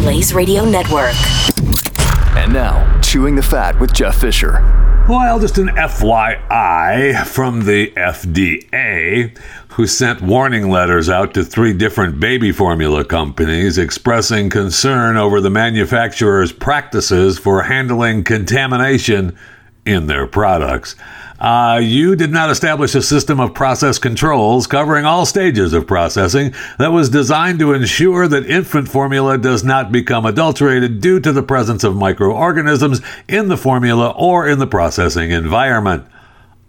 Blaze Radio Network. And now, Chewing the Fat with Jeff Fisher. Well, just an FYI from the FDA, who sent warning letters out to three different baby formula companies expressing concern over the manufacturer's practices for handling contamination in their products. Uh, you did not establish a system of process controls covering all stages of processing that was designed to ensure that infant formula does not become adulterated due to the presence of microorganisms in the formula or in the processing environment.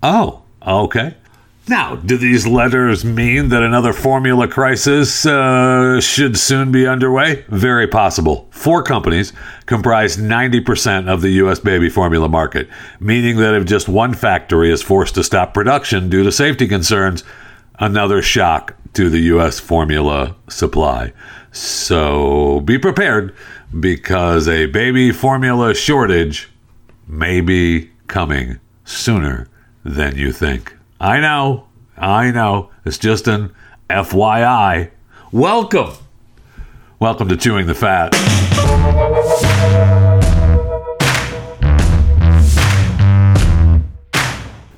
Oh, okay. Now, do these letters mean that another formula crisis uh, should soon be underway? Very possible. Four companies comprise 90% of the U.S. baby formula market, meaning that if just one factory is forced to stop production due to safety concerns, another shock to the U.S. formula supply. So be prepared because a baby formula shortage may be coming sooner than you think. I know, I know. It's just an FYI. Welcome. Welcome to Chewing the Fat.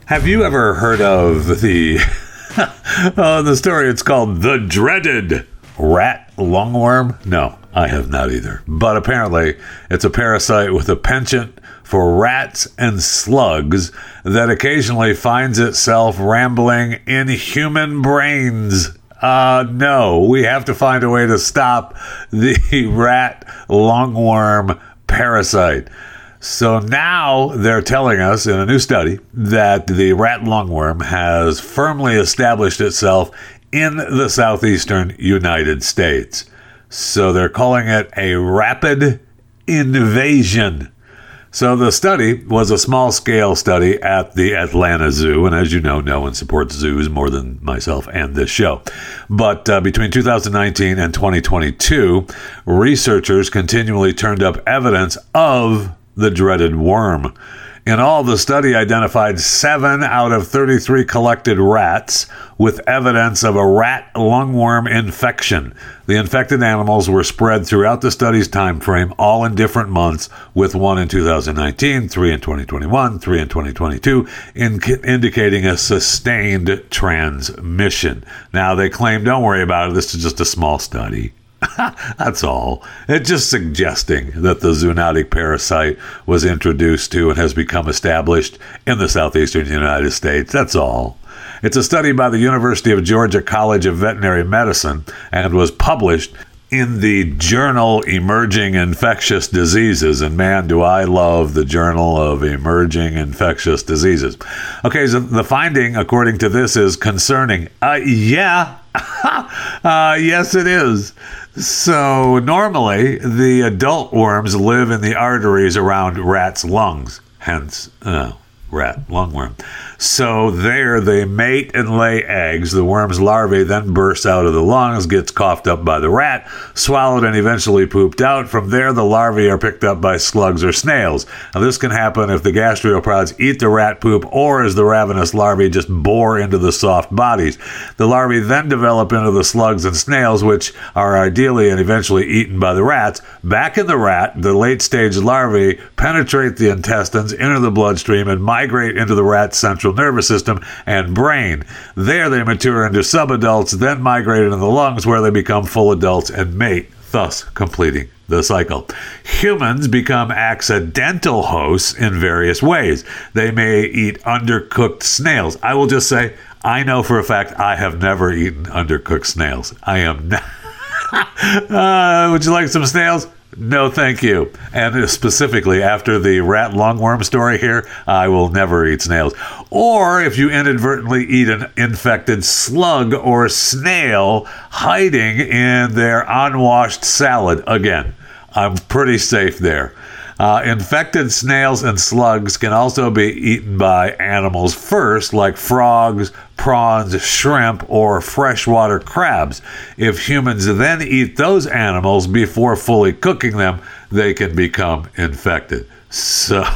Have you ever heard of the uh, the story? It's called the dreaded rat lungworm. No, I have not either. But apparently, it's a parasite with a penchant for rats and slugs that occasionally finds itself rambling in human brains. Uh, no, we have to find a way to stop the rat lungworm parasite. So now they're telling us in a new study that the rat lungworm has firmly established itself in the southeastern United States. So they're calling it a rapid invasion. So the study was a small scale study at the Atlanta Zoo. And as you know, no one supports zoos more than myself and this show. But uh, between 2019 and 2022, researchers continually turned up evidence of the dreaded worm. In all, the study identified seven out of 33 collected rats with evidence of a rat lungworm infection. The infected animals were spread throughout the study's time frame, all in different months, with one in 2019, three in 2021, three in 2022, in- indicating a sustained transmission. Now, they claim, don't worry about it, this is just a small study. That's all. It's just suggesting that the zoonotic parasite was introduced to and has become established in the southeastern United States. That's all. It's a study by the University of Georgia College of Veterinary Medicine and was published in the journal Emerging Infectious Diseases. And man, do I love the Journal of Emerging Infectious Diseases. Okay, so the finding, according to this, is concerning. Uh, yeah. uh, yes, it is. So, normally, the adult worms live in the arteries around rats' lungs, hence, uh, rat lungworm. So there they mate and lay eggs. The worm's larvae then bursts out of the lungs, gets coughed up by the rat, swallowed and eventually pooped out. From there, the larvae are picked up by slugs or snails. Now this can happen if the gastropods eat the rat poop or as the ravenous larvae just bore into the soft bodies. The larvae then develop into the slugs and snails, which are ideally and eventually eaten by the rats. Back in the rat, the late stage larvae penetrate the intestines, enter the bloodstream, and migrate into the rat's central nervous system and brain. There they mature into subadults, then migrate into the lungs where they become full adults and mate, thus completing the cycle. Humans become accidental hosts in various ways. They may eat undercooked snails. I will just say, I know for a fact I have never eaten undercooked snails. I am not. uh, would you like some snails? No, thank you. And specifically, after the rat lungworm story here, I will never eat snails. Or if you inadvertently eat an infected slug or snail hiding in their unwashed salad, again, I'm pretty safe there. Uh, infected snails and slugs can also be eaten by animals first, like frogs, prawns, shrimp, or freshwater crabs. If humans then eat those animals before fully cooking them, they can become infected. So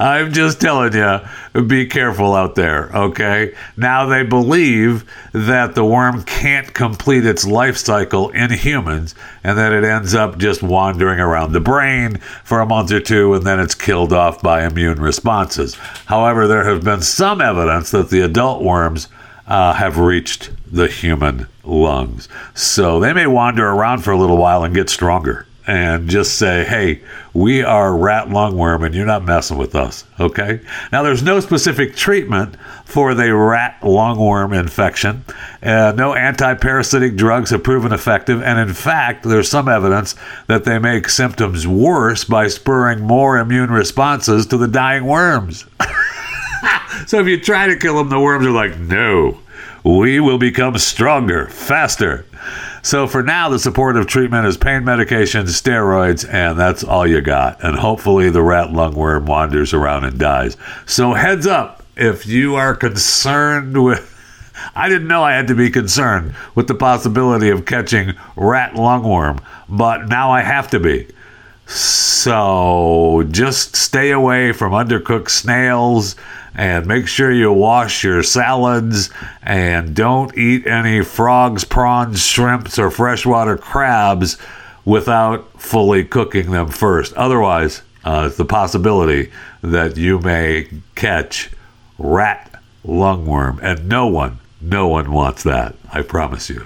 I'm just telling you, be careful out there, okay? Now they believe that the worm can't complete its life cycle in humans and that it ends up just wandering around the brain for a month or two and then it's killed off by immune responses. However, there have been some evidence that the adult worms uh, have reached the human lungs. So they may wander around for a little while and get stronger and just say, hey, we are rat lungworm and you're not messing with us. Okay? Now, there's no specific treatment for the rat lungworm infection. Uh, no anti parasitic drugs have proven effective. And in fact, there's some evidence that they make symptoms worse by spurring more immune responses to the dying worms. so if you try to kill them, the worms are like, no, we will become stronger, faster. So for now, the supportive treatment is pain medications, steroids, and that's all you got. And hopefully, the rat lungworm wanders around and dies. So heads up if you are concerned with. I didn't know I had to be concerned with the possibility of catching rat lungworm, but now I have to be. So just stay away from undercooked snails and make sure you wash your salads and don't eat any frogs, prawns, shrimps, or freshwater crabs without fully cooking them first. Otherwise, uh, it's the possibility that you may catch rat lungworm, and no one, no one wants that. I promise you.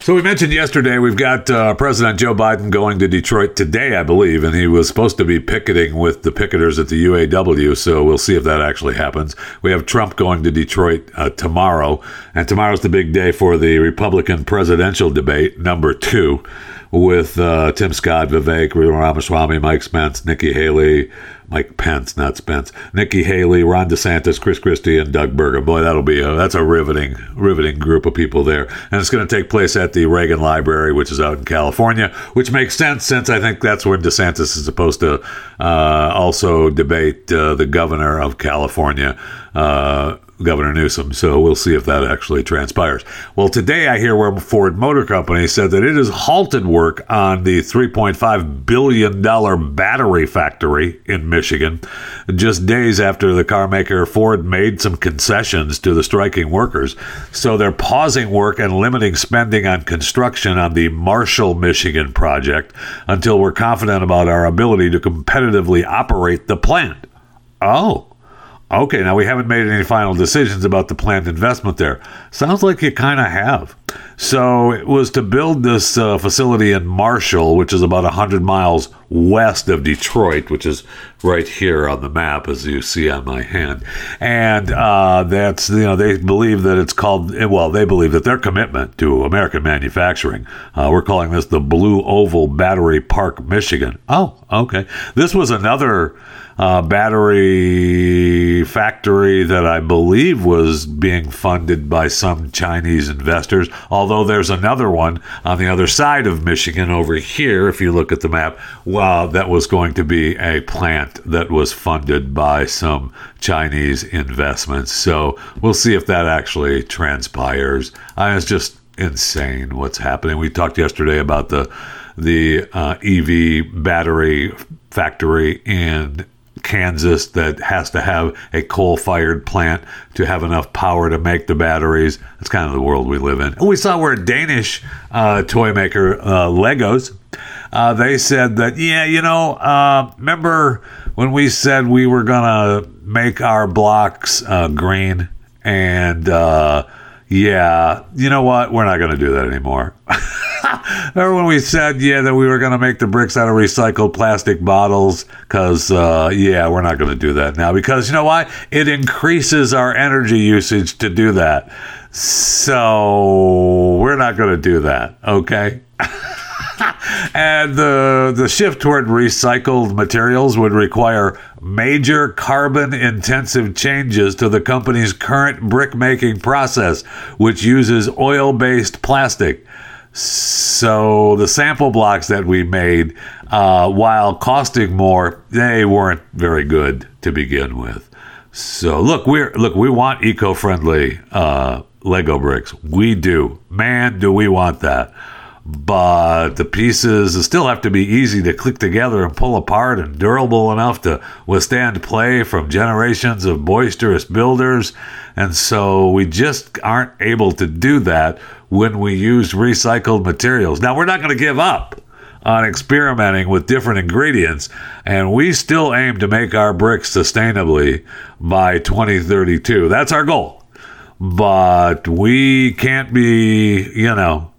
So we mentioned yesterday we've got uh, President Joe Biden going to Detroit today, I believe, and he was supposed to be picketing with the picketers at the UAW. So we'll see if that actually happens. We have Trump going to Detroit uh, tomorrow, and tomorrow's the big day for the Republican presidential debate, number two, with uh, Tim Scott, Vivek Ramaswamy, Mike Spence, Nikki Haley, Mike Pence, not Spence, Nikki Haley, Ron DeSantis, Chris Christie, and Doug Burgum. Boy, that'll be a, that's a riveting, riveting group of people there. And it's going to take place at the Reagan Library, which is out in California, which makes sense since I think that's where DeSantis is supposed to uh, also debate uh, the governor of California. Uh, Governor Newsom. So we'll see if that actually transpires. Well, today I hear where Ford Motor Company said that it has halted work on the $3.5 billion battery factory in Michigan just days after the carmaker Ford made some concessions to the striking workers. So they're pausing work and limiting spending on construction on the Marshall, Michigan project until we're confident about our ability to competitively operate the plant. Oh. Okay, now we haven't made any final decisions about the planned investment there. Sounds like you kind of have. So it was to build this uh, facility in Marshall, which is about 100 miles west of Detroit, which is right here on the map, as you see on my hand. And uh, that's, you know, they believe that it's called, well, they believe that their commitment to American manufacturing, uh, we're calling this the Blue Oval Battery Park, Michigan. Oh, okay. This was another uh, battery factory that I believe was being funded by some Chinese investors. Although there's another one on the other side of Michigan over here, if you look at the map, well, that was going to be a plant that was funded by some Chinese investments. So we'll see if that actually transpires. Uh, it's just insane what's happening. We talked yesterday about the the uh, EV battery factory in Kansas that has to have a coal fired plant to have enough power to make the batteries. That's kind of the world we live in. And we saw where Danish uh, toy maker, uh, Legos, uh, they said that, yeah, you know, uh, remember when we said we were going to make our blocks uh, green? And uh, yeah, you know what? We're not going to do that anymore. Remember when we said, yeah, that we were going to make the bricks out of recycled plastic bottles? Because, uh, yeah, we're not going to do that now. Because you know why? It increases our energy usage to do that. So we're not going to do that. Okay. and the the shift toward recycled materials would require major carbon intensive changes to the company's current brick making process, which uses oil based plastic. So the sample blocks that we made, uh, while costing more, they weren't very good to begin with. So look, we're look, we want eco-friendly uh, Lego bricks. We do, man, do we want that? But the pieces still have to be easy to click together and pull apart, and durable enough to withstand play from generations of boisterous builders. And so we just aren't able to do that when we use recycled materials. Now we're not going to give up on experimenting with different ingredients, and we still aim to make our bricks sustainably by 2032. That's our goal. But we can't be, you know,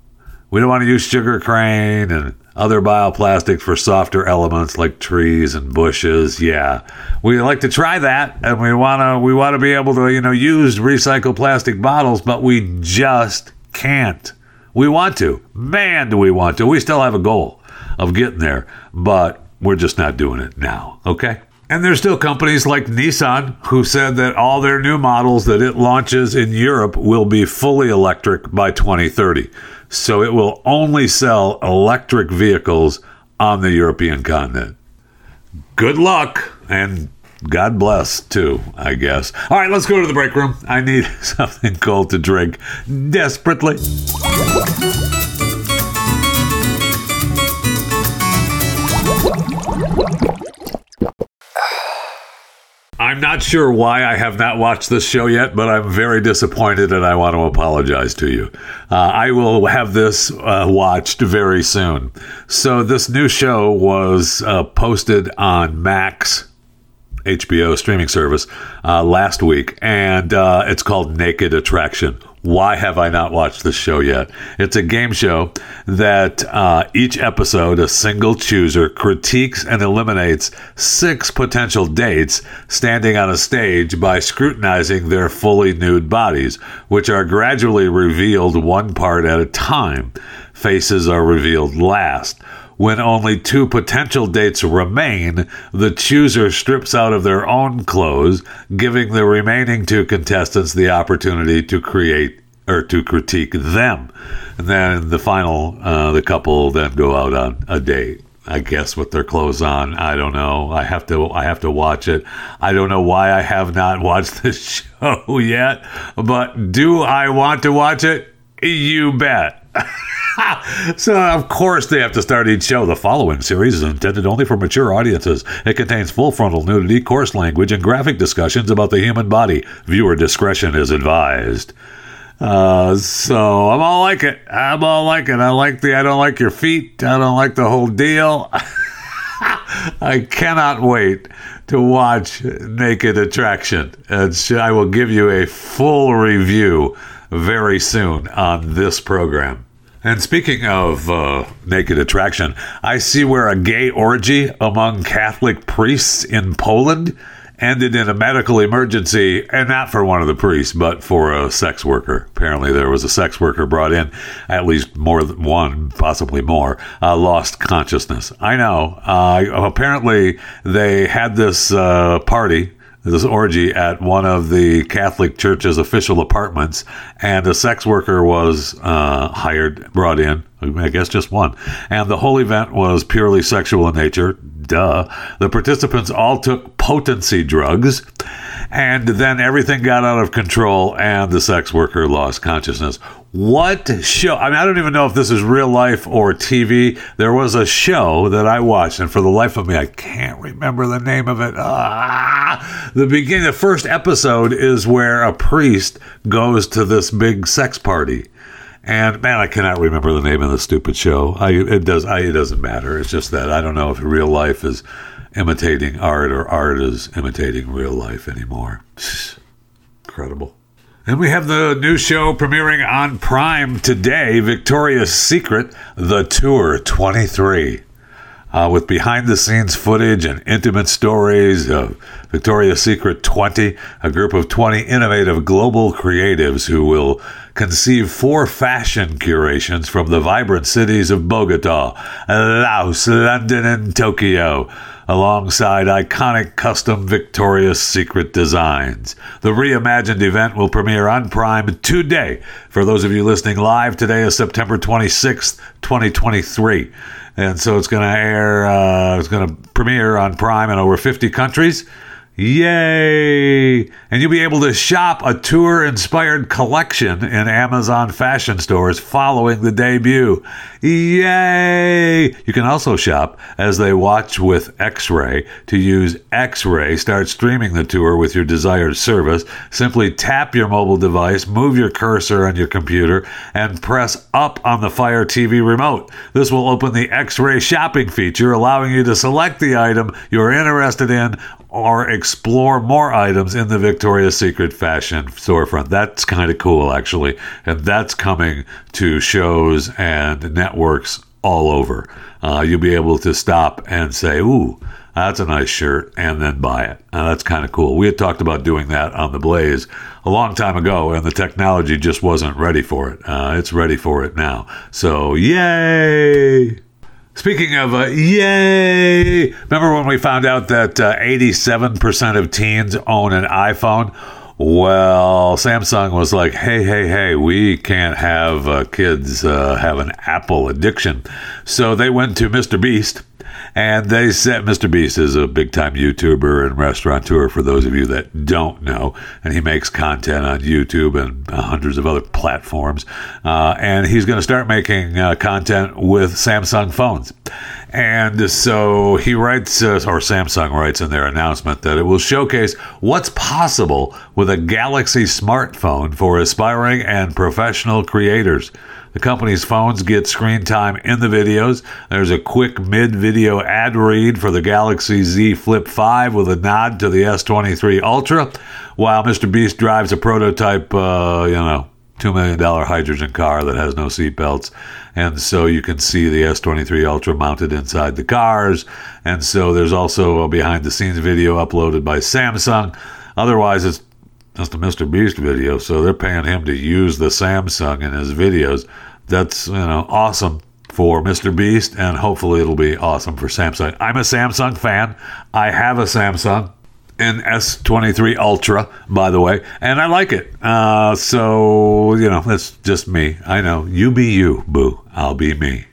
we don't want to use sugar cane and other bioplastics for softer elements like trees and bushes. Yeah, we like to try that, and we want to we want to be able to you know use recycled plastic bottles, but we just can't. We want to, man, do we want to? We still have a goal of getting there, but we're just not doing it now. Okay. And there's still companies like Nissan who said that all their new models that it launches in Europe will be fully electric by 2030. So it will only sell electric vehicles on the European continent. Good luck and God bless too, I guess. All right, let's go to the break room. I need something cold to drink desperately. I'm not sure why I have not watched this show yet, but I'm very disappointed and I want to apologize to you. Uh, I will have this uh, watched very soon. So, this new show was uh, posted on Max HBO streaming service uh, last week, and uh, it's called Naked Attraction. Why have I not watched this show yet? It's a game show that uh, each episode, a single chooser critiques and eliminates six potential dates standing on a stage by scrutinizing their fully nude bodies, which are gradually revealed one part at a time. Faces are revealed last. When only two potential dates remain, the chooser strips out of their own clothes, giving the remaining two contestants the opportunity to create or to critique them. And then the final, uh, the couple then go out on a date. I guess with their clothes on. I don't know. I have to. I have to watch it. I don't know why I have not watched this show yet, but do I want to watch it? You bet. so, of course, they have to start each show. The following series is intended only for mature audiences. It contains full frontal nudity, coarse language, and graphic discussions about the human body. Viewer discretion is advised. Uh, so I'm all like it. I'm all like it. I like the I don't like your feet. I don't like the whole deal. I cannot wait to watch Naked Attraction. And I will give you a full review very soon on this program. And speaking of uh, naked attraction, I see where a gay orgy among Catholic priests in Poland ended in a medical emergency, and not for one of the priests, but for a sex worker. Apparently, there was a sex worker brought in, at least more than one, possibly more, uh, lost consciousness. I know. Uh, apparently, they had this uh, party this orgy at one of the Catholic Church's official apartments, and a sex worker was uh, hired, brought in. I guess just one. And the whole event was purely sexual in nature. Duh. The participants all took potency drugs, and then everything got out of control, and the sex worker lost consciousness. What show? I mean, I don't even know if this is real life or TV. There was a show that I watched, and for the life of me, I can't remember the name of it. Ah, the beginning, the first episode is where a priest goes to this big sex party. And man, I cannot remember the name of the stupid show. I, it does. I, it doesn't matter. It's just that I don't know if real life is imitating art or art is imitating real life anymore. Incredible. And we have the new show premiering on Prime today Victoria's Secret, The Tour 23. Uh, with behind the scenes footage and intimate stories of Victoria's Secret 20, a group of 20 innovative global creatives who will conceive four fashion curations from the vibrant cities of Bogota, Lagos, London, and Tokyo alongside iconic custom Victoria's Secret designs. The reimagined event will premiere on Prime today. For those of you listening live, today is September 26th, 2023. And so it's going to air, uh, it's going to premiere on Prime in over 50 countries. Yay! And you'll be able to shop a tour inspired collection in Amazon fashion stores following the debut. Yay! You can also shop as they watch with X Ray. To use X Ray, start streaming the tour with your desired service. Simply tap your mobile device, move your cursor on your computer, and press up on the Fire TV remote. This will open the X Ray shopping feature, allowing you to select the item you're interested in or explore more items in the Victoria's Secret fashion storefront. That's kind of cool, actually. And that's coming to shows and networks all over. Uh, you'll be able to stop and say, Ooh, that's a nice shirt, and then buy it. Uh, that's kind of cool. We had talked about doing that on the Blaze a long time ago, and the technology just wasn't ready for it. Uh, it's ready for it now. So, yay! Speaking of uh, yay, remember when we found out that uh, 87% of teens own an iPhone? Well, Samsung was like, hey, hey, hey, we can't have uh, kids uh, have an Apple addiction. So they went to Mr. Beast and they said Mr. Beast is a big time YouTuber and restaurateur for those of you that don't know. And he makes content on YouTube and hundreds of other platforms. Uh, and he's going to start making uh, content with Samsung phones. And so he writes, uh, or Samsung writes in their announcement that it will showcase what's possible with a Galaxy smartphone for aspiring and professional creators. The company's phones get screen time in the videos. There's a quick mid video ad read for the Galaxy Z Flip 5 with a nod to the S23 Ultra, while Mr. Beast drives a prototype, uh, you know, $2 million hydrogen car that has no seatbelts. And so you can see the S23 Ultra mounted inside the cars. And so there's also a behind the scenes video uploaded by Samsung. Otherwise, it's just a Mr. Beast video, so they're paying him to use the Samsung in his videos. That's you know awesome for Mr. Beast, and hopefully it'll be awesome for Samsung. I'm a Samsung fan. I have a Samsung an S23 Ultra, by the way, and I like it. Uh, so you know, that's just me. I know you be you, boo. I'll be me.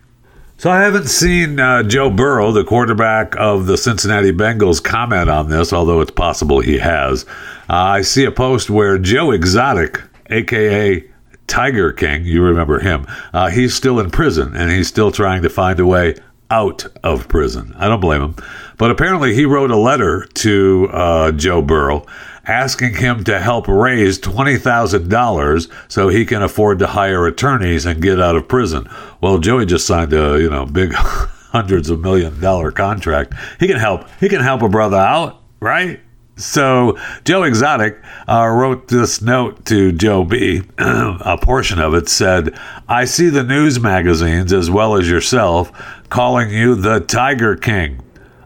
So I haven't seen uh, Joe Burrow, the quarterback of the Cincinnati Bengals, comment on this, although it's possible he has. Uh, I see a post where Joe Exotic, aka Tiger King, you remember him, uh, he's still in prison and he's still trying to find a way out of prison. I don't blame him. But apparently, he wrote a letter to uh, Joe Burrow asking him to help raise $20,000 so he can afford to hire attorneys and get out of prison. Well, Joey just signed a, you know, big hundreds of million dollar contract. He can help. He can help a brother out, right? So Joe Exotic uh, wrote this note to Joe B. a portion of it said, "I see the news magazines as well as yourself calling you the Tiger King.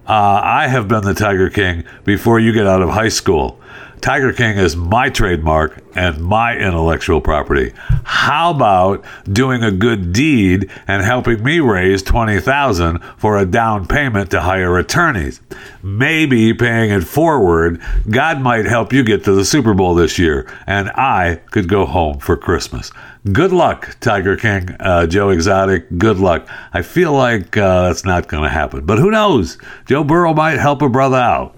Uh, I have been the Tiger King before you get out of high school. Tiger King is my trademark and my intellectual property. How about doing a good deed and helping me raise 20,000 for a down payment to hire attorneys? Maybe paying it forward, God might help you get to the Super Bowl this year and I could go home for Christmas. Good luck, Tiger King, uh, Joe Exotic. Good luck. I feel like uh, that's not going to happen, but who knows? Joe Burrow might help a brother out.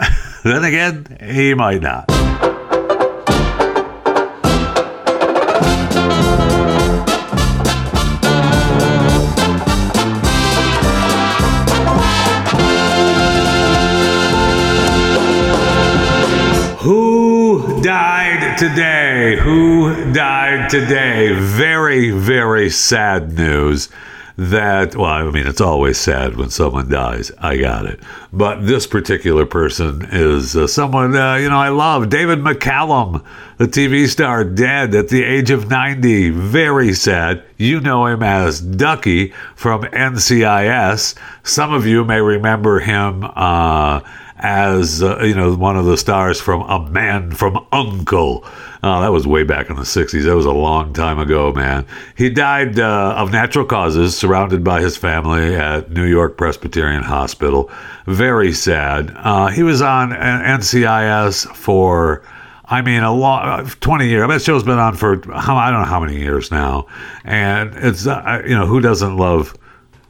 then again, he might not. Who died today? Who died today? Very, very sad news that, well, I mean, it's always sad when someone dies. I got it. But this particular person is uh, someone, uh, you know, I love. David McCallum, the TV star, dead at the age of 90. Very sad. You know him as Ducky from NCIS. Some of you may remember him. Uh, as uh, you know one of the stars from A Man from Uncle. Oh, that was way back in the 60s. That was a long time ago, man. He died uh, of natural causes, surrounded by his family at New York Presbyterian Hospital. Very sad. Uh, he was on NCIS for I mean, a long, 20 years. I mean, that show's been on for, I don't know how many years now. And it's, uh, you know, who doesn't love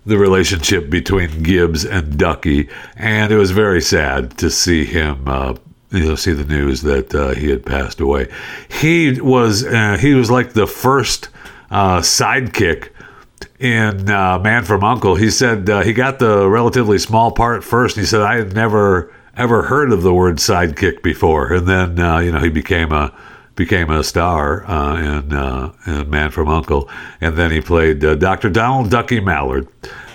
the relationship between Gibbs and Ducky? And it was very sad to see him, uh, you know, see the news that uh, he had passed away. He was, uh, he was like the first uh, sidekick in uh, Man from Uncle. He said he got the relatively small part first. He said, I had never ever heard of the word sidekick before, and then uh, you know he became a became a star uh, in, uh, in Man from Uncle, and then he played uh, Dr. Donald Ducky Mallard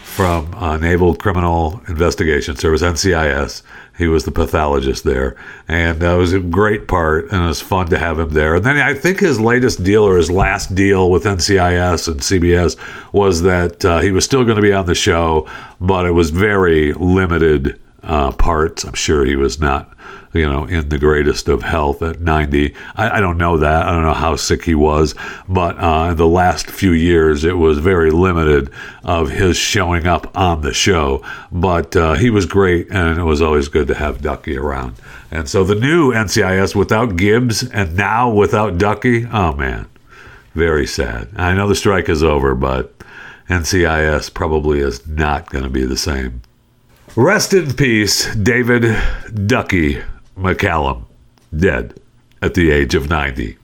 from uh, Naval Criminal Investigation Service (NCIS). He was the pathologist there, and it was a great part, and it was fun to have him there. And then I think his latest deal or his last deal with NCIS and CBS was that uh, he was still going to be on the show, but it was very limited uh, parts. I'm sure he was not, you know, in the greatest of health at 90. I, I don't know that. I don't know how sick he was, but uh, the last few years it was very limited of his showing up on the show. But uh, he was great, and it was always good to have Ducky around. And so the new NCIS without Gibbs and now without Ducky, oh man, very sad. I know the strike is over, but NCIS probably is not going to be the same. Rest in peace, David Ducky McCallum, dead at the age of 90.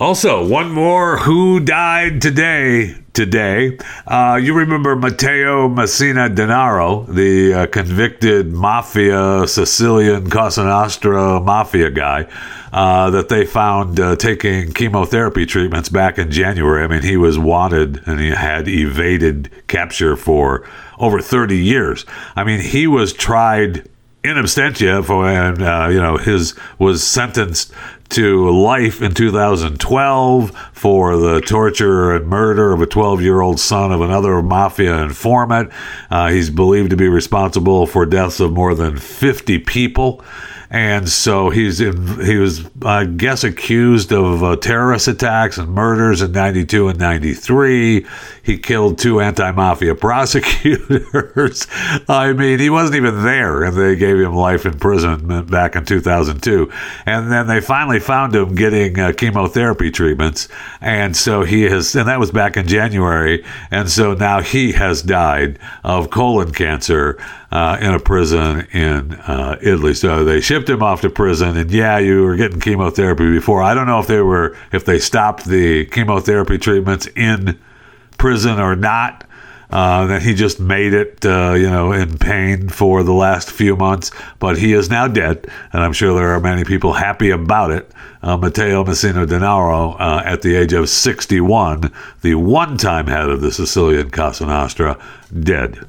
Also, one more who died today. Today, uh, you remember Matteo Messina Denaro, the uh, convicted mafia Sicilian Cosa Nostra mafia guy uh, that they found uh, taking chemotherapy treatments back in January. I mean, he was wanted and he had evaded capture for over 30 years. I mean, he was tried in absentia for, and uh, you know, his was sentenced to life in 2012 for the torture and murder of a 12 year old son of another mafia informant. Uh, he's believed to be responsible for deaths of more than 50 people and so he's in, he was I guess accused of uh, terrorist attacks and murders in 92 and 93 he killed two anti-mafia prosecutors. I mean he wasn't even there and they gave him life imprisonment back in 2002 and then they finally found him getting uh, chemotherapy treatments. And so he has and that was back in January. And so now he has died of colon cancer uh, in a prison in uh, Italy. So they shipped him off to prison, and yeah, you were getting chemotherapy before. I don't know if they were if they stopped the chemotherapy treatments in prison or not. Uh, that he just made it, uh, you know, in pain for the last few months, but he is now dead, and I'm sure there are many people happy about it. Uh, Matteo Messina Denaro, uh, at the age of 61, the one-time head of the Sicilian Cosa Nostra, dead.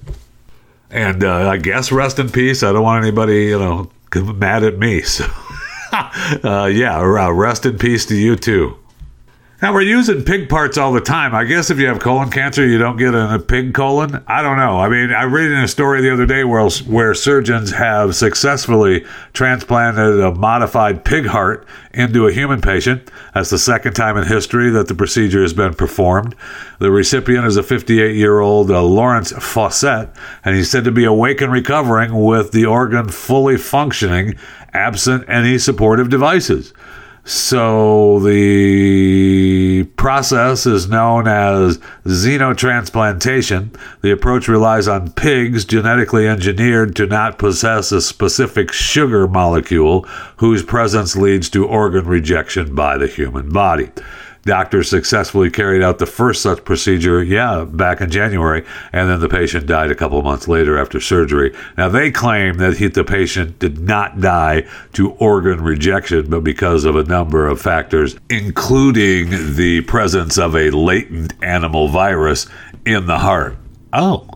And uh, I guess rest in peace. I don't want anybody, you know, mad at me. So, uh, yeah, uh, rest in peace to you too. Now we're using pig parts all the time. I guess if you have colon cancer, you don't get a, pig colon. I don't know. I mean, I read in a story the other day where where surgeons have successfully transplanted a modified pig heart into a human patient. That's the second time in history that the procedure has been performed. The recipient is a 58 year old uh, Lawrence Fawcett, and he's said to be awake and recovering with the organ fully functioning, absent any supportive devices. So the process is known as xenotransplantation. The approach relies on pigs genetically engineered to not possess a specific sugar molecule whose presence leads to organ rejection by the human body. Doctors successfully carried out the first such procedure, yeah, back in January, and then the patient died a couple months later after surgery. Now, they claim that he, the patient did not die to organ rejection, but because of a number of factors, including the presence of a latent animal virus in the heart. Oh,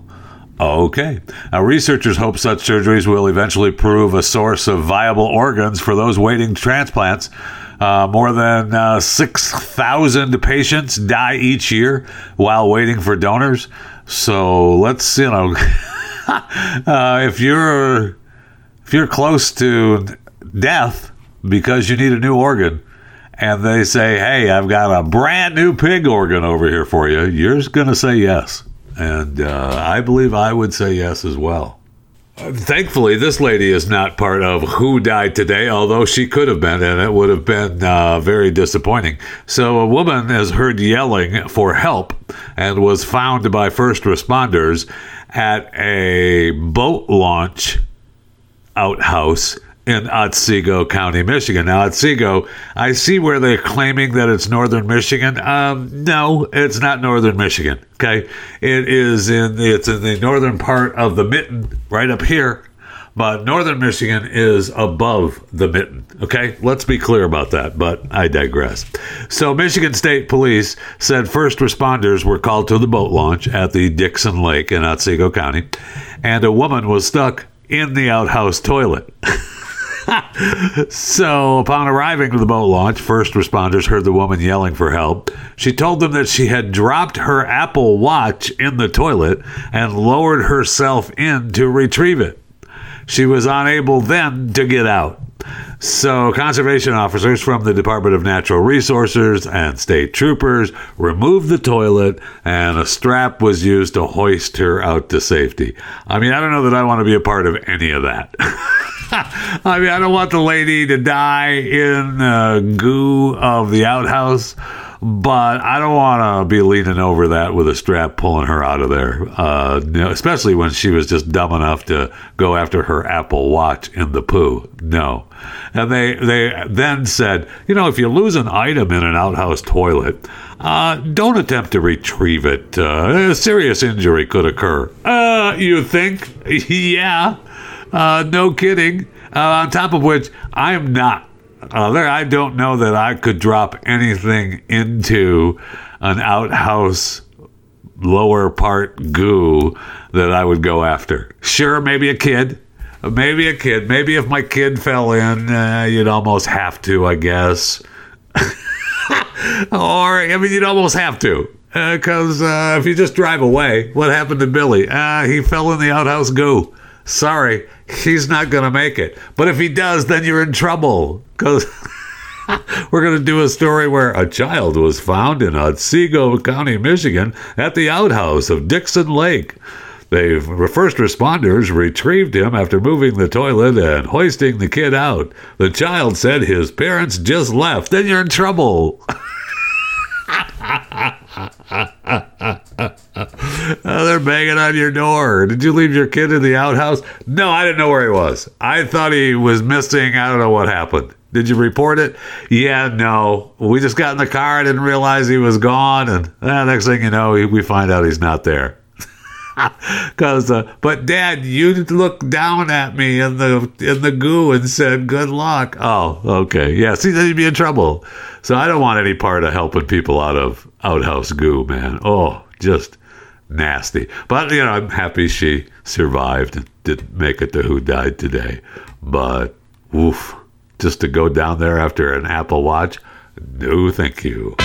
Okay. Now, researchers hope such surgeries will eventually prove a source of viable organs for those waiting transplants. Uh, more than uh, 6,000 patients die each year while waiting for donors. So let's, you know, uh, if you're if you're close to death because you need a new organ, and they say, "Hey, I've got a brand new pig organ over here for you," you're going to say yes, and uh, I believe I would say yes as well. Thankfully, this lady is not part of Who Died Today, although she could have been, and it would have been uh, very disappointing. So, a woman is heard yelling for help and was found by first responders at a boat launch outhouse in Otsego County, Michigan. Now, Otsego, I see where they're claiming that it's northern Michigan. Um, no, it's not northern Michigan. Okay, it is in it's in the northern part of the mitten, right up here. But northern Michigan is above the mitten. Okay, let's be clear about that. But I digress. So, Michigan State Police said first responders were called to the boat launch at the Dixon Lake in Otsego County, and a woman was stuck in the outhouse toilet. so, upon arriving to the boat launch, first responders heard the woman yelling for help. She told them that she had dropped her Apple Watch in the toilet and lowered herself in to retrieve it. She was unable then to get out. So, conservation officers from the Department of Natural Resources and state troopers removed the toilet, and a strap was used to hoist her out to safety. I mean, I don't know that I want to be a part of any of that. I mean, I don't want the lady to die in the goo of the outhouse, but I don't want to be leaning over that with a strap pulling her out of there, uh, especially when she was just dumb enough to go after her Apple Watch in the poo. No. And they, they then said, you know, if you lose an item in an outhouse toilet, uh, don't attempt to retrieve it. Uh, a serious injury could occur. Uh, you think? yeah. Uh, no kidding. Uh, on top of which, I am not. Uh, there, I don't know that I could drop anything into an outhouse lower part goo that I would go after. Sure, maybe a kid. Maybe a kid. Maybe if my kid fell in, uh, you'd almost have to, I guess. or, I mean, you'd almost have to. Because uh, uh, if you just drive away, what happened to Billy? Uh, he fell in the outhouse goo sorry, he's not going to make it. But if he does, then you're in trouble because we're going to do a story where a child was found in Otsego County, Michigan, at the outhouse of Dixon Lake. They first responders retrieved him after moving the toilet and hoisting the kid out. The child said his parents just left. Then you're in trouble. oh, they're banging on your door. Did you leave your kid in the outhouse? No, I didn't know where he was. I thought he was missing. I don't know what happened. Did you report it? Yeah, no. We just got in the car. I didn't realize he was gone. And eh, next thing you know, we find out he's not there. Cause, uh, but Dad, you looked down at me in the in the goo and said, "Good luck." Oh, okay, yeah. See, then you'd be in trouble. So I don't want any part of helping people out of outhouse goo, man. Oh, just nasty. But you know, I'm happy she survived and didn't make it to who died today. But oof, just to go down there after an Apple Watch, no, thank you.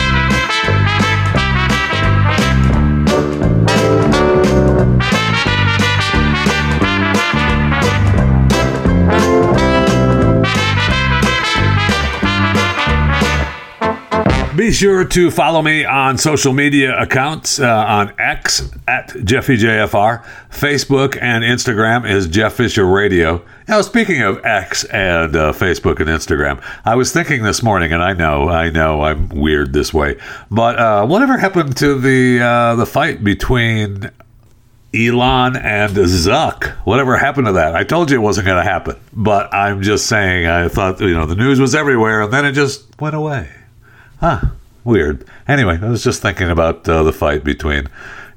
Be sure to follow me on social media accounts uh, on X at JeffyJFR. Facebook and Instagram is Jeff Fisher Radio. Now, speaking of X and uh, Facebook and Instagram, I was thinking this morning, and I know, I know, I'm weird this way, but uh, whatever happened to the uh, the fight between Elon and Zuck. Whatever happened to that? I told you it wasn't going to happen, but I'm just saying. I thought you know the news was everywhere, and then it just went away. Huh. Weird. Anyway, I was just thinking about uh, the fight between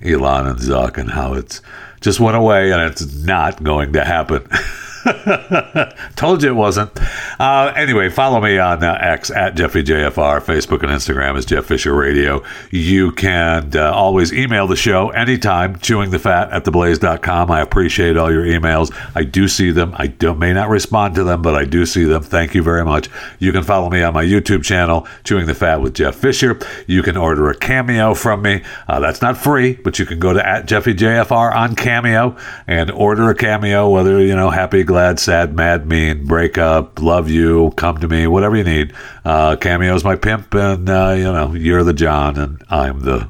Elon and Zuck and how it's just went away and it's not going to happen. Told you it wasn't. Uh, anyway, follow me on uh, X at JeffyJFR. Facebook and Instagram is Jeff Fisher Radio. You can uh, always email the show anytime, chewing the fat at theblaze.com. I appreciate all your emails. I do see them. I do, may not respond to them, but I do see them. Thank you very much. You can follow me on my YouTube channel, Chewing the Fat with Jeff Fisher. You can order a cameo from me. Uh, that's not free, but you can go to at JeffyJFR on Cameo and order a cameo, whether, you know, happy glad, sad, mad, mean, break up, love you, come to me, whatever you need. Uh, Cameo's my pimp, and uh, you know you're the John, and I'm the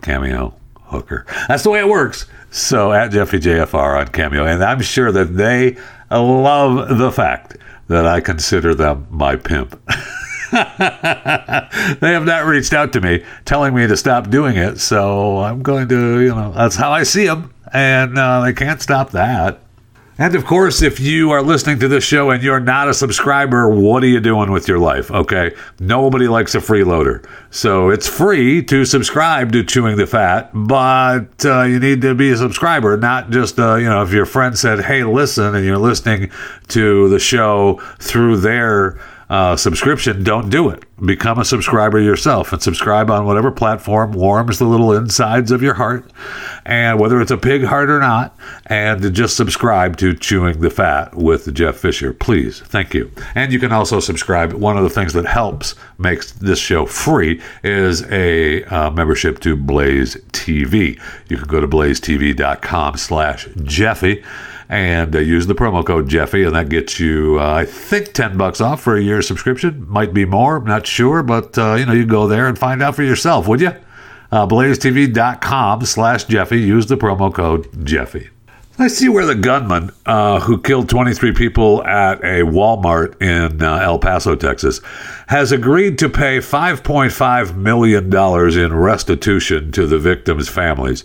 Cameo hooker. That's the way it works. So at Jeffy JFR on Cameo, and I'm sure that they love the fact that I consider them my pimp. they have not reached out to me telling me to stop doing it, so I'm going to, you know, that's how I see them, and uh, they can't stop that. And of course, if you are listening to this show and you're not a subscriber, what are you doing with your life? Okay. Nobody likes a freeloader. So it's free to subscribe to Chewing the Fat, but uh, you need to be a subscriber, not just, uh, you know, if your friend said, hey, listen, and you're listening to the show through their uh, subscription, don't do it. Become a subscriber yourself and subscribe on whatever platform warms the little insides of your heart, and whether it's a pig heart or not, and just subscribe to Chewing the Fat with Jeff Fisher, please. Thank you. And you can also subscribe. One of the things that helps makes this show free is a uh, membership to Blaze TV. You can go to blazetv.com slash Jeffy and uh, use the promo code Jeffy, and that gets you, uh, I think, ten bucks off for a year subscription. Might be more, not sure, but uh, you know, you go there and find out for yourself, would you? Uh, BlazeTV.com slash Jeffy. Use the promo code Jeffy. I see where the gunman uh, who killed 23 people at a Walmart in uh, El Paso, Texas, has agreed to pay $5.5 million in restitution to the victims' families.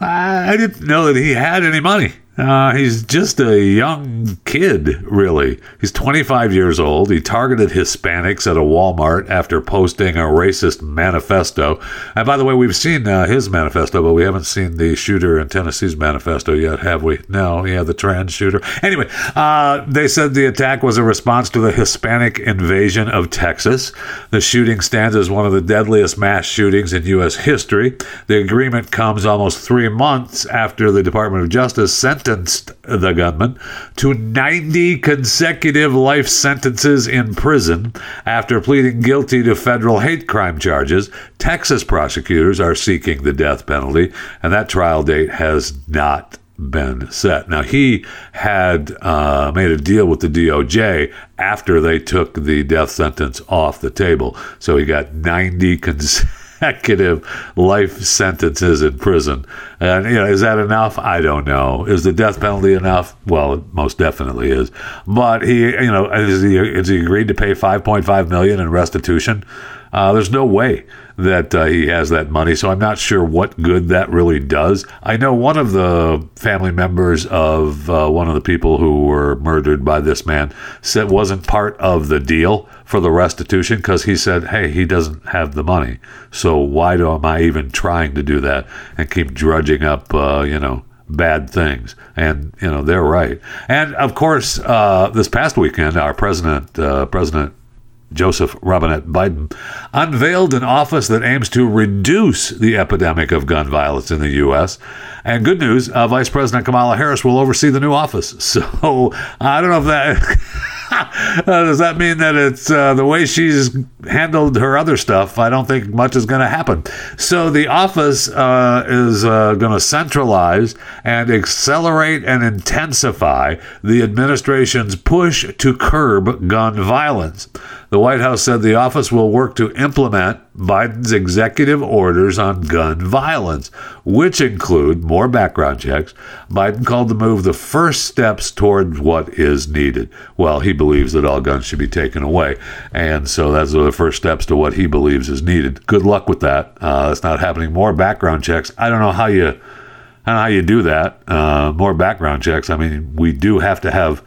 I didn't know that he had any money. Uh, he's just a young kid, really. He's 25 years old. He targeted Hispanics at a Walmart after posting a racist manifesto. And by the way, we've seen uh, his manifesto, but we haven't seen the shooter in Tennessee's manifesto yet, have we? No, yeah, the trans shooter. Anyway, uh, they said the attack was a response to the Hispanic invasion of Texas. The shooting stands as one of the deadliest mass shootings in U.S. history. The agreement comes almost three months after the Department of Justice sent sentenced the gunman to 90 consecutive life sentences in prison after pleading guilty to federal hate crime charges. Texas prosecutors are seeking the death penalty, and that trial date has not been set. Now, he had uh, made a deal with the DOJ after they took the death sentence off the table. So he got 90 consecutive consecutive life sentences in prison. And you know, is that enough? I don't know. Is the death penalty enough? Well, it most definitely is. But he, you know, is he, is he agreed to pay 5.5 million in restitution? Uh, there's no way that uh, he has that money, so I'm not sure what good that really does. I know one of the family members of uh, one of the people who were murdered by this man said wasn't part of the deal for the restitution because he said, "Hey, he doesn't have the money, so why do am I even trying to do that and keep drudging up, uh, you know?" bad things. And, you know, they're right. And of course, uh, this past weekend, our president, uh, President Joseph Robinette Biden, unveiled an office that aims to reduce the epidemic of gun violence in the U.S. And good news, uh, Vice President Kamala Harris will oversee the new office. So I don't know if that. uh, does that mean that it's uh, the way she's handled her other stuff? I don't think much is going to happen. So the office uh, is uh, going to centralize and accelerate and intensify the administration's push to curb gun violence. The White House said the office will work to implement Biden's executive orders on gun violence, which include more background checks. Biden called the move the first steps toward what is needed. Well, he believes that all guns should be taken away. And so that's the first steps to what he believes is needed. Good luck with that. Uh, it's not happening. More background checks. I don't know how you. I don't know how you do that. Uh, more background checks. I mean, we do have to have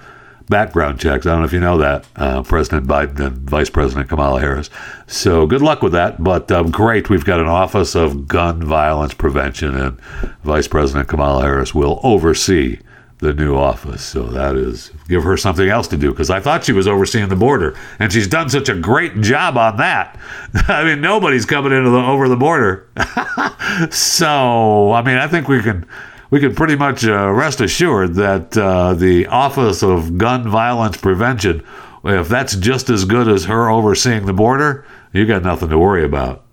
background checks. I don't know if you know that, uh, President Biden and Vice President Kamala Harris. So good luck with that. But um, great, we've got an Office of Gun Violence Prevention, and Vice President Kamala Harris will oversee the new office. So that is give her something else to do because I thought she was overseeing the border, and she's done such a great job on that. I mean, nobody's coming into the over the border. so I mean, I think we can we can pretty much uh, rest assured that uh, the Office of Gun Violence Prevention, if that's just as good as her overseeing the border, you got nothing to worry about.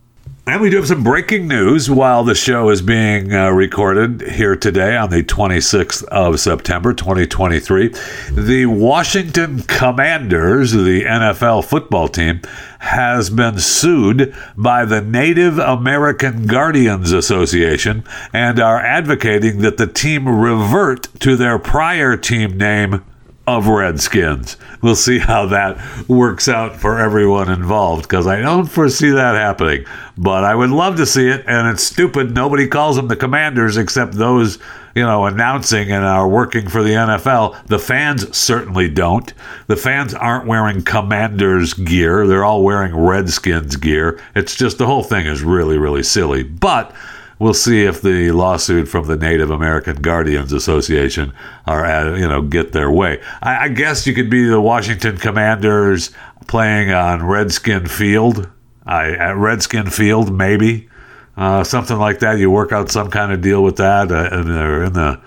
And we do have some breaking news while the show is being uh, recorded here today on the 26th of September, 2023. The Washington Commanders, the NFL football team, has been sued by the Native American Guardians Association and are advocating that the team revert to their prior team name of Redskins. We'll see how that works out for everyone involved because I don't foresee that happening. But I would love to see it, and it's stupid. Nobody calls them the Commanders except those, you know, announcing and are working for the NFL. The fans certainly don't. The fans aren't wearing Commanders gear, they're all wearing Redskins gear. It's just the whole thing is really, really silly. But we'll see if the lawsuit from the Native American Guardians Association are at, you know get their way. I, I guess you could be the Washington Commanders playing on Redskin Field. I, at Redskin Field, maybe uh, something like that. You work out some kind of deal with that, uh, and they're in the.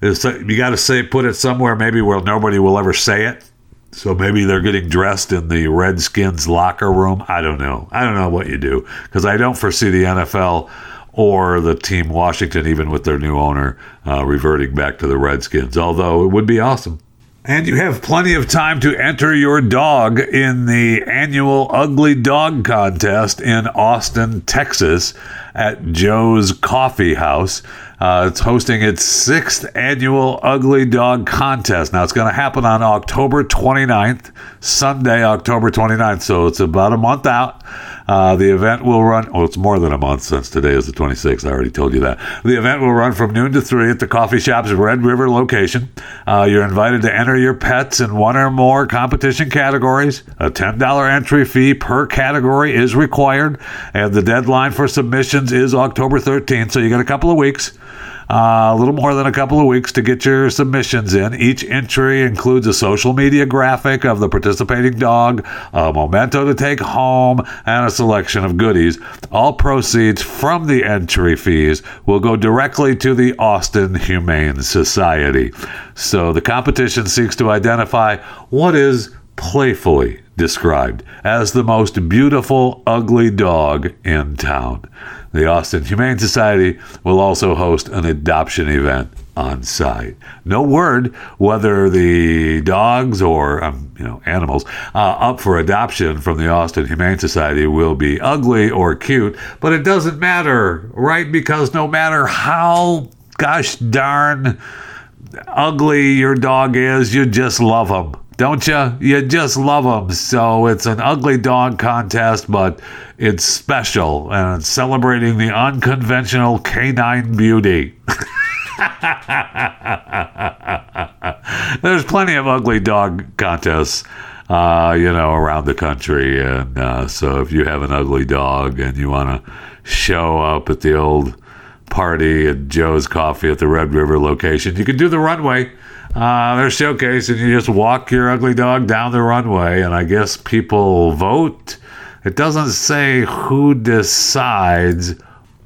You got to say put it somewhere maybe where nobody will ever say it. So maybe they're getting dressed in the Redskins locker room. I don't know. I don't know what you do because I don't foresee the NFL or the team Washington, even with their new owner, uh, reverting back to the Redskins. Although it would be awesome. And you have plenty of time to enter your dog in the annual Ugly Dog Contest in Austin, Texas, at Joe's Coffee House. Uh, it's hosting its sixth annual Ugly Dog Contest. Now, it's going to happen on October 29th, Sunday, October 29th. So it's about a month out. Uh, the event will run, well, it's more than a month since today is the 26th. I already told you that. The event will run from noon to 3 at the coffee shop's Red River location. Uh, you're invited to enter your pets in one or more competition categories. A $10 entry fee per category is required, and the deadline for submissions is October 13th, so you got a couple of weeks. Uh, a little more than a couple of weeks to get your submissions in. Each entry includes a social media graphic of the participating dog, a memento to take home, and a selection of goodies. All proceeds from the entry fees will go directly to the Austin Humane Society. So the competition seeks to identify what is playfully described as the most beautiful ugly dog in town. The Austin Humane Society will also host an adoption event on site. No word whether the dogs or um, you know animals uh, up for adoption from the Austin Humane Society will be ugly or cute, but it doesn't matter, right? Because no matter how gosh darn ugly your dog is, you just love them don't you? You just love them. So it's an ugly dog contest, but it's special and it's celebrating the unconventional canine beauty. There's plenty of ugly dog contests, uh, you know, around the country, and uh, so if you have an ugly dog and you want to show up at the old party at Joe's Coffee at the Red River location, you can do the runway uh, they're showcasing you just walk your ugly dog down the runway, and I guess people vote. It doesn't say who decides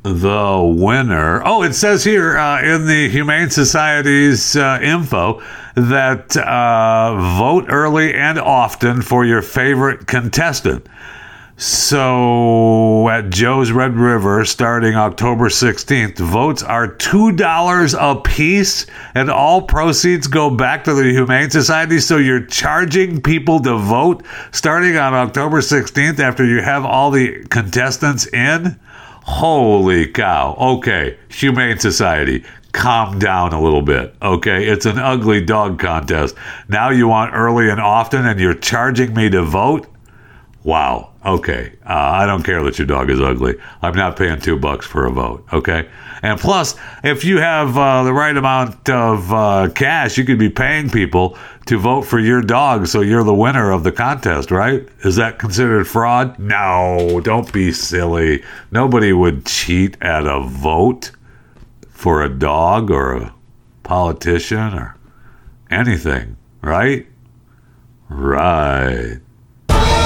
the winner. Oh, it says here uh, in the Humane Society's uh, info that uh, vote early and often for your favorite contestant. So at Joe's Red River, starting October 16th, votes are $2 a piece, and all proceeds go back to the Humane Society. So you're charging people to vote starting on October 16th after you have all the contestants in? Holy cow. Okay, Humane Society, calm down a little bit. Okay, it's an ugly dog contest. Now you want early and often, and you're charging me to vote? Wow. Okay. Uh, I don't care that your dog is ugly. I'm not paying two bucks for a vote. Okay. And plus, if you have uh, the right amount of uh, cash, you could be paying people to vote for your dog so you're the winner of the contest, right? Is that considered fraud? No, don't be silly. Nobody would cheat at a vote for a dog or a politician or anything, right? Right.